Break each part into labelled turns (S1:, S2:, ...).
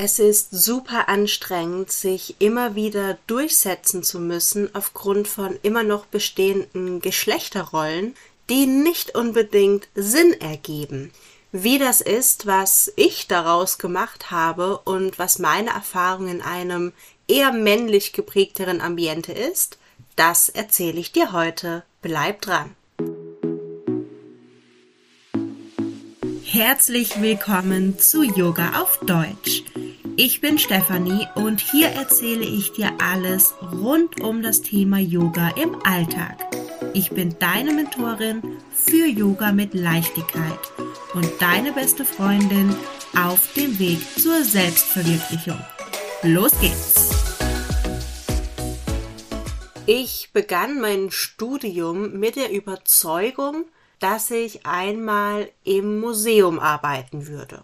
S1: Es ist super anstrengend, sich immer wieder durchsetzen zu müssen aufgrund von immer noch bestehenden Geschlechterrollen, die nicht unbedingt Sinn ergeben. Wie das ist, was ich daraus gemacht habe und was meine Erfahrung in einem eher männlich geprägteren Ambiente ist, das erzähle ich dir heute. Bleib dran. Herzlich willkommen zu Yoga auf Deutsch. Ich bin Stefanie und hier erzähle ich dir alles rund um das Thema Yoga im Alltag. Ich bin deine Mentorin für Yoga mit Leichtigkeit und deine beste Freundin auf dem Weg zur Selbstverwirklichung. Los geht's! Ich begann mein Studium mit der Überzeugung, dass ich einmal im Museum arbeiten würde.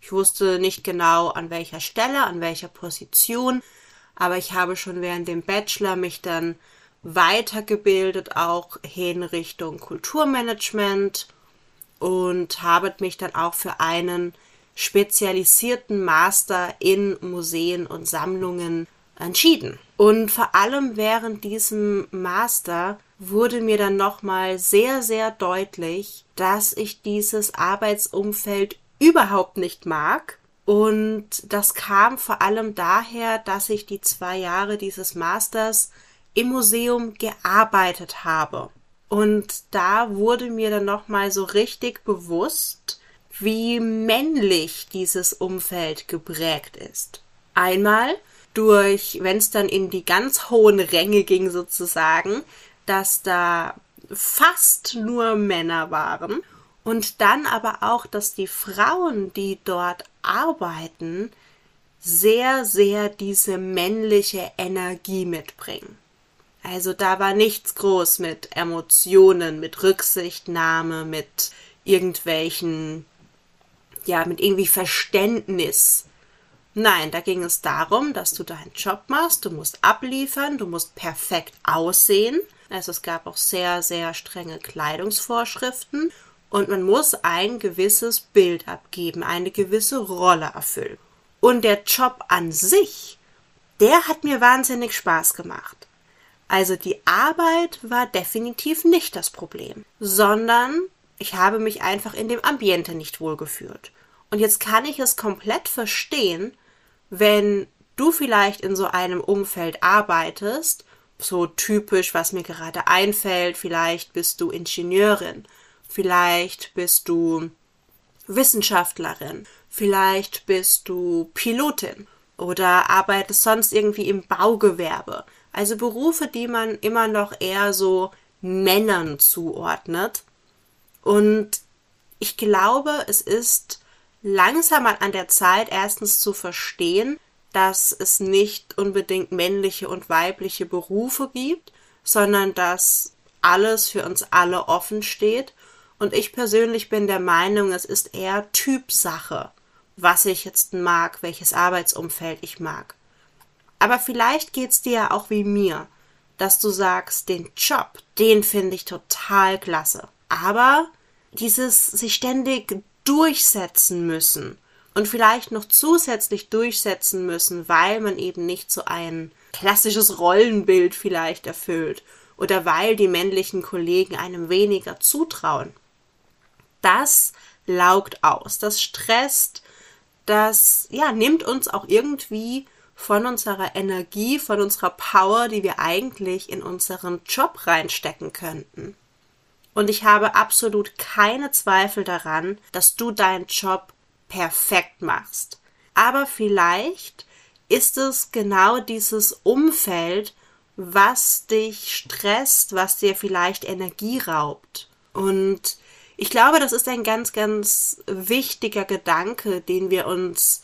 S1: Ich wusste nicht genau an welcher Stelle, an welcher Position, aber ich habe schon während dem Bachelor mich dann weitergebildet, auch hin Richtung Kulturmanagement und habe mich dann auch für einen spezialisierten Master in Museen und Sammlungen entschieden. Und vor allem während diesem Master wurde mir dann nochmal sehr, sehr deutlich, dass ich dieses Arbeitsumfeld überhaupt nicht mag. Und das kam vor allem daher, dass ich die zwei Jahre dieses Masters im Museum gearbeitet habe. Und da wurde mir dann nochmal so richtig bewusst, wie männlich dieses Umfeld geprägt ist. Einmal durch, wenn es dann in die ganz hohen Ränge ging sozusagen, dass da fast nur Männer waren und dann aber auch, dass die Frauen, die dort arbeiten, sehr, sehr diese männliche Energie mitbringen. Also da war nichts groß mit Emotionen, mit Rücksichtnahme, mit irgendwelchen, ja, mit irgendwie Verständnis. Nein, da ging es darum, dass du deinen Job machst, du musst abliefern, du musst perfekt aussehen. Also es gab auch sehr, sehr strenge Kleidungsvorschriften und man muss ein gewisses Bild abgeben, eine gewisse Rolle erfüllen. Und der Job an sich, der hat mir wahnsinnig Spaß gemacht. Also die Arbeit war definitiv nicht das Problem, sondern ich habe mich einfach in dem Ambiente nicht wohlgefühlt. Und jetzt kann ich es komplett verstehen, wenn du vielleicht in so einem Umfeld arbeitest, so typisch, was mir gerade einfällt, vielleicht bist du Ingenieurin, vielleicht bist du Wissenschaftlerin, vielleicht bist du Pilotin oder arbeitest sonst irgendwie im Baugewerbe. Also Berufe, die man immer noch eher so Männern zuordnet. Und ich glaube, es ist langsam mal an der Zeit, erstens zu verstehen, dass es nicht unbedingt männliche und weibliche Berufe gibt, sondern dass alles für uns alle offen steht. Und ich persönlich bin der Meinung, es ist eher Typsache, was ich jetzt mag, welches Arbeitsumfeld ich mag. Aber vielleicht geht's dir ja auch wie mir, dass du sagst, den Job, den finde ich total klasse. Aber dieses sich ständig durchsetzen müssen und vielleicht noch zusätzlich durchsetzen müssen, weil man eben nicht so ein klassisches Rollenbild vielleicht erfüllt oder weil die männlichen Kollegen einem weniger zutrauen. Das laugt aus, das stresst, das ja nimmt uns auch irgendwie von unserer Energie, von unserer Power, die wir eigentlich in unseren Job reinstecken könnten. Und ich habe absolut keine Zweifel daran, dass du deinen Job perfekt machst. Aber vielleicht ist es genau dieses Umfeld, was dich stresst, was dir vielleicht Energie raubt. Und ich glaube, das ist ein ganz, ganz wichtiger Gedanke, den wir uns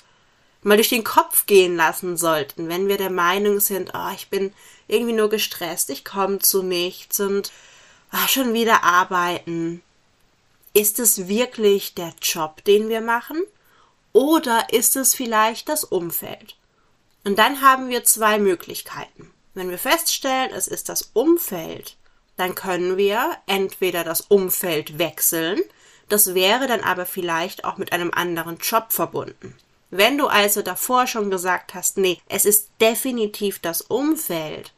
S1: mal durch den Kopf gehen lassen sollten, wenn wir der Meinung sind, oh, ich bin irgendwie nur gestresst, ich komme zu nichts und oh, schon wieder arbeiten. Ist es wirklich der Job, den wir machen? Oder ist es vielleicht das Umfeld? Und dann haben wir zwei Möglichkeiten. Wenn wir feststellen, es ist das Umfeld, dann können wir entweder das Umfeld wechseln, das wäre dann aber vielleicht auch mit einem anderen Job verbunden. Wenn du also davor schon gesagt hast, nee, es ist definitiv das Umfeld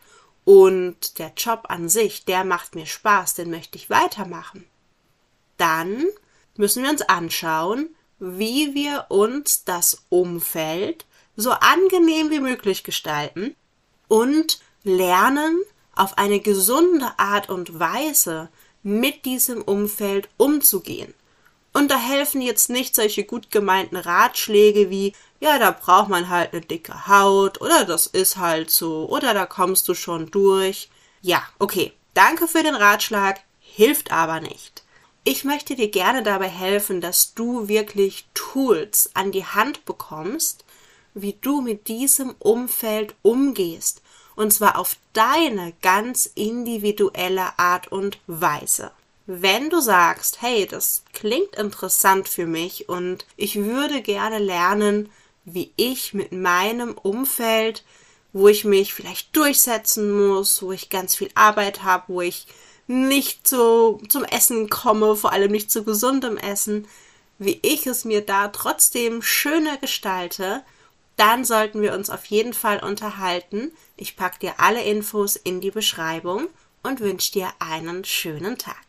S1: und der Job an sich, der macht mir Spaß, den möchte ich weitermachen, dann müssen wir uns anschauen, wie wir uns das Umfeld so angenehm wie möglich gestalten und lernen, auf eine gesunde Art und Weise mit diesem Umfeld umzugehen. Und da helfen jetzt nicht solche gut gemeinten Ratschläge wie, ja, da braucht man halt eine dicke Haut oder das ist halt so oder da kommst du schon durch. Ja, okay, danke für den Ratschlag, hilft aber nicht. Ich möchte dir gerne dabei helfen, dass du wirklich Tools an die Hand bekommst, wie du mit diesem Umfeld umgehst, und zwar auf deine ganz individuelle Art und Weise. Wenn du sagst, hey, das klingt interessant für mich und ich würde gerne lernen, wie ich mit meinem Umfeld, wo ich mich vielleicht durchsetzen muss, wo ich ganz viel Arbeit habe, wo ich nicht so zum Essen komme, vor allem nicht zu gesundem Essen, wie ich es mir da trotzdem schöner gestalte, dann sollten wir uns auf jeden Fall unterhalten. Ich packe dir alle Infos in die Beschreibung und wünsche dir einen schönen Tag.